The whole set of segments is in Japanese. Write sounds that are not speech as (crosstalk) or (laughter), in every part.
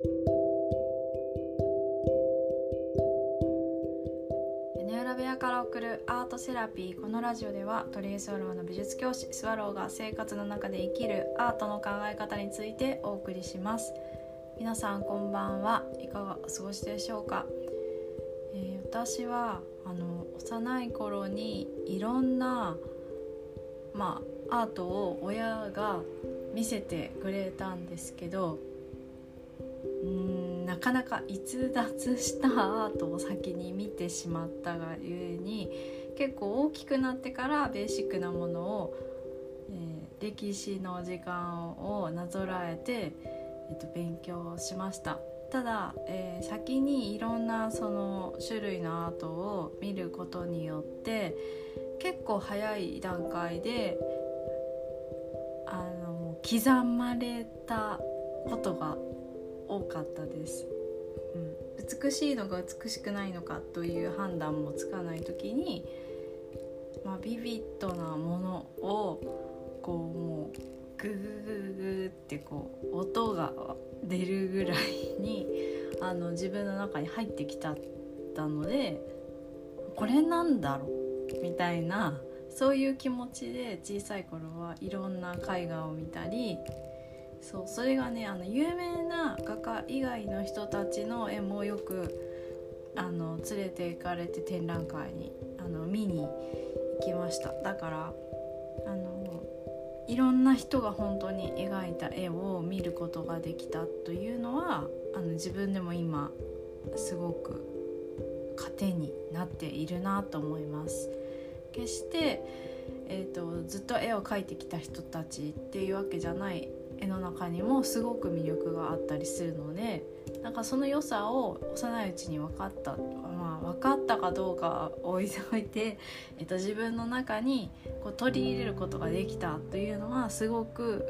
屋根裏部屋から送るアートセラピーこのラジオではトリエスワローの美術教師スワローが生活の中で生きるアートの考え方についてお送りします。皆さんこんばんは。いかがお過ごしでしょうか、えー、私はあの幼い頃にいろんなまあアートを親が見せてくれたんですけどかなか逸脱したアートを先に見てしまったがゆえに結構大きくなってからベーシックなものを、えー、歴史の時間をなぞらえて、えー、と勉強しました。ただ、えー、先にいろんなその種類のアートを見ることによって結構早い段階であの刻まれたことが多かったです、うん、美しいのが美しくないのかという判断もつかない時に、まあ、ビビッドなものをこうもうググググってこう音が出るぐらいに (laughs) あの自分の中に入ってきちゃったのでこれなんだろうみたいなそういう気持ちで小さい頃はいろんな絵画を見たりそうそれがねあの有名な画家以外の人たちの絵もよくあの連れて行かれて展覧会にあの見に行きましただからあのいろんな人が本当に描いた絵を見ることができたというのはあの自分でも今すごく糧になっているなと思います。決して、えーと、ずっと絵を描いてきた人たちっていうわけじゃない絵の中にもすごく魅力があったりするのでなんかその良さを幼いうちに分かったまあ分かったかどうか置いておいて、えーと、自分の中にこう取り入れることができたというのはすごく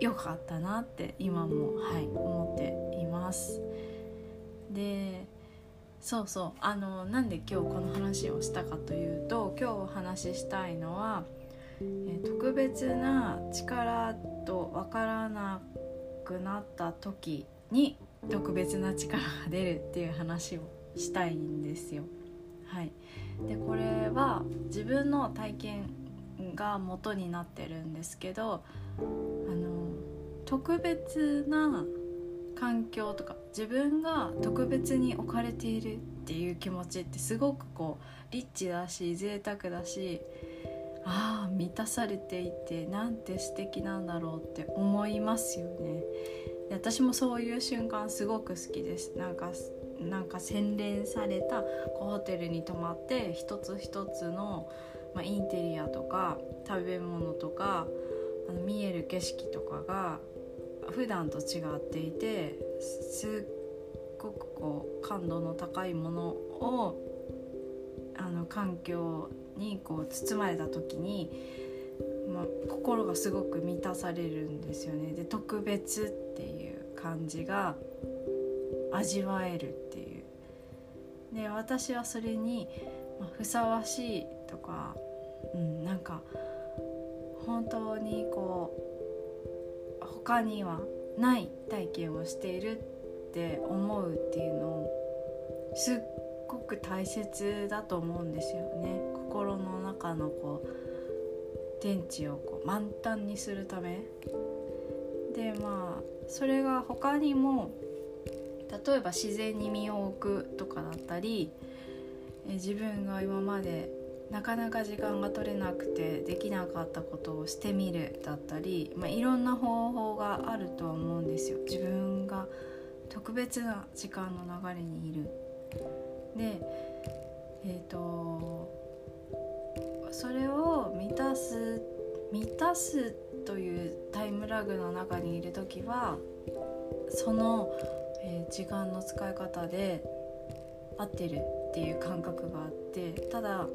良かったなって今も、はい、思っています。でそうそうあのなんで今日この話をしたかというと今日お話ししたいのは、特別な力と分からなくなった時に特別な力が出るっていう話をしたいんですよ。はい、でこれは自分の体験が元になってるんですけどあの特別な環境とか自分が特別に置かれているっていう気持ちってすごくこうリッチだし贅沢だしああ満たされていてなんて素敵なんだろうって思いますよね。で私もそういう瞬間すごく好きです。なんかなんか洗練されたホテルに泊まって一つ一つの、まあ、インテリアとか食べ物とかあの見える景色とかが普段と違っていてすっごくこう感度の高いものをあの環境にこう包まれた時に、まあ、心がすごく満たされるんですよね。で特別っていう感じが味わえるっていう。で私はそれに、ま、ふさわしいとか、うん、なんか本当にこう他にはない体験をしているって思うっていうのをすっごく大切だと思うんですよね心の中のこう電池をこう満タンにするため。でまあそれが他にも例えば自然に身を置くとかだったり自分が今までなかなか時間が取れなくてできなかったことをしてみるだったり、まあ、いろんな方法があるとは思うんですよ。自分が特別な時間の流れにいる。でえっ、ー、とそれを満たす満たすというタイムラグの中にいる時はその、えー、時間の使い方で合ってるっていう感覚があってただ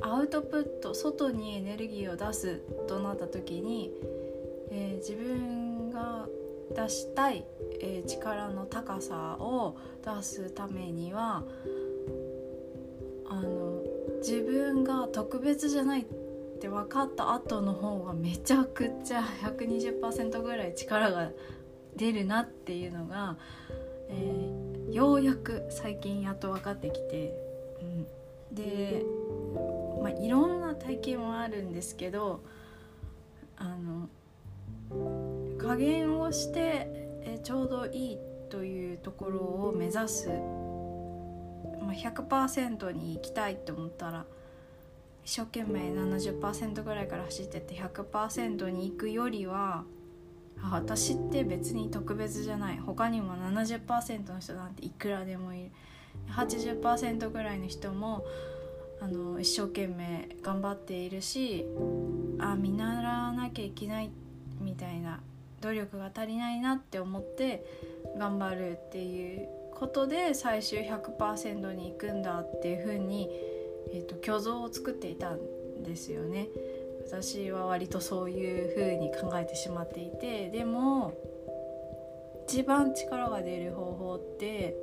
アウトプット外にエネルギーを出すとなった時に、えー、自分が出したい、えー、力の高さを出すためには自分が特別じゃないって分かった後の方がめちゃくちゃ (laughs) 120%ぐらい力が出るなっていうのが、えー、ようやく最近やっと分かってきて、うん、で、まあ、いろんな体験もあるんですけどあの加減をして、えちょうどいいというところを目指す、ま、100%に行きたいと思ったら一生懸命70%ぐらいから走ってって100%に行くよりは私って別に特別じゃない。他にも70%の人なんていくらでもいる。80%ぐらいの人もあの一生懸命頑張っているしあ見習わなきゃいけないみたいな努力が足りないなって思って頑張るっていうことで最終100%に行くんだっていうふうに、えーと、虚像を作っていたんですよね。私は割とそういうふうに考えてしまっていてでも一番力が出る方法って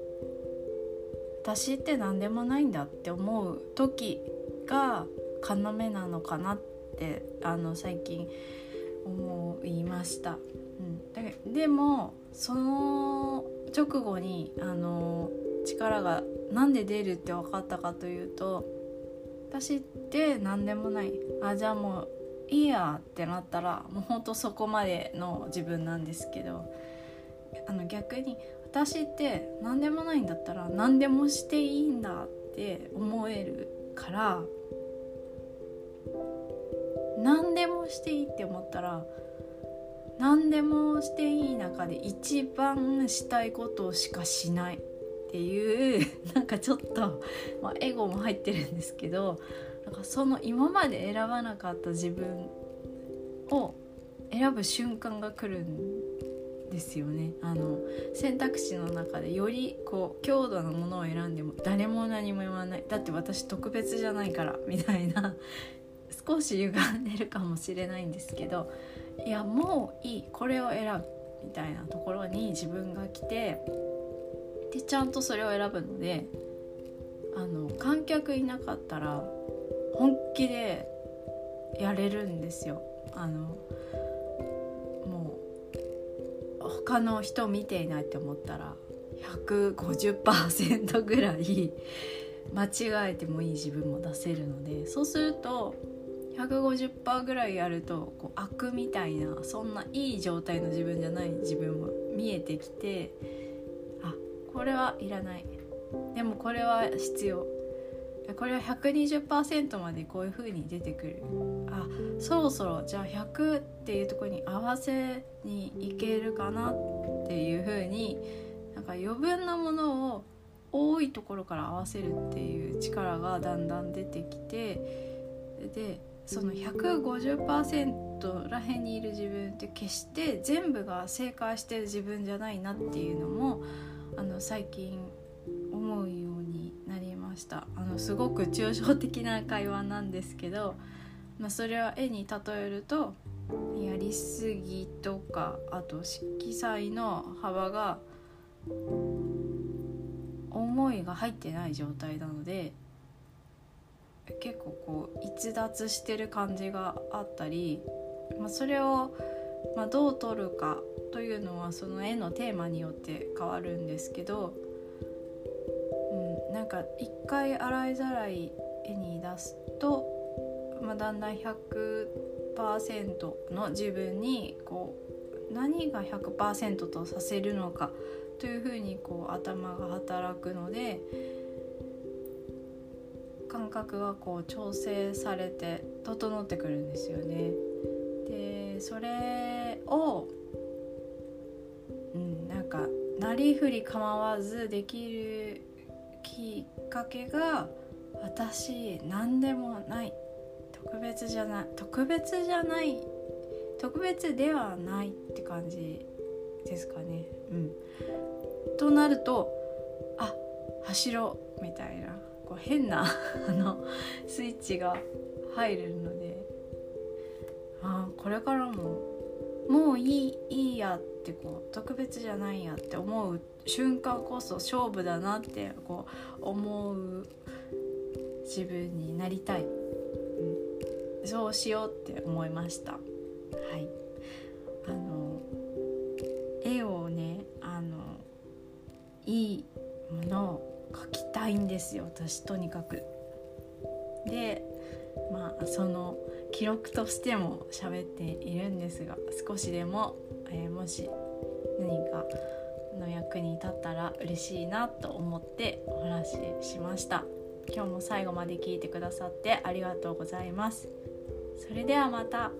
私って何でもないんだって思う時が要なのかなってあの最近思いました。うん、でもその直後にあの力が何で出るって分かったかというと私って何でもない。あじゃあもういいやってなったらもうほんとそこまでの自分なんですけどあの逆に私って何でもないんだったら何でもしていいんだって思えるから何でもしていいって思ったら何でもしていい中で一番したいことしかしないっていう (laughs) なんかちょっと、まあ、エゴも入ってるんですけどなんかその今まで選ばなかった自分を選ぶ瞬間が来るんですよね。あの選択肢の中でよりこう強度のものを選んでも誰も何も言わない。だって私特別じゃないからみたいな。少し歪んでるかもしれないんですけどいやもういいこれを選ぶみたいなところに自分が来てでちゃんとそれを選ぶのであの観客いなかったら本気でやれるんですよ。あのもう他の人見ていないって思ったら150%ぐらい間違えてもいい自分も出せるのでそうすると150%ぐらいやるとこう悪みたいなそんないい状態の自分じゃない自分も見えてきてあこれはいらない。でもこれは必要。これは120%までこういう風に出てくる。あそろそろじゃあ100っていうところに合わせにいけるかなっていう風になんか余分なものを多いところから合わせるっていう力がだんだん出てきてでその150%らへんにいる自分って決して全部が正解してる自分じゃないなっていうのもあの最近思うようになりました。あのすごく抽象的な会話なんですけど、まあ、それは絵に例えるとやりすぎとかあと色彩の幅が思いが入ってない状態なので結構こう逸脱してる感じがあったり、まあ、それを、まあ、どう撮るかというのはその絵のテーマによって変わるんですけどうんなんか一回洗いざらい絵に出すと、まあ、だんだん100%の自分にこう何が100%とさせるのかというふうにこう頭が働くので感覚がこう調整されて整ってくるんですよね。でそれを、うん、なんかなりふり構わずできるきっかけが私何でもない。特別じゃない。特別じゃない。特別ではないって感じですかね。うん。となるとあ走ろう。みたいな。こう変な (laughs) あのスイッチが入るのであこれからももういいいいやってこう特別じゃないやって思う瞬間こそ勝負だなってこう思う自分になりたい、うん、そうしようって思いました。はい。あの絵をねあのいいものを描きたいんですよ私とにかく。でまあその記録としても喋っているんですが少しでも、えー、もし何かの役に立ったら嬉しいなと思ってお話ししました今日も最後まで聞いてくださってありがとうございますそれではまた。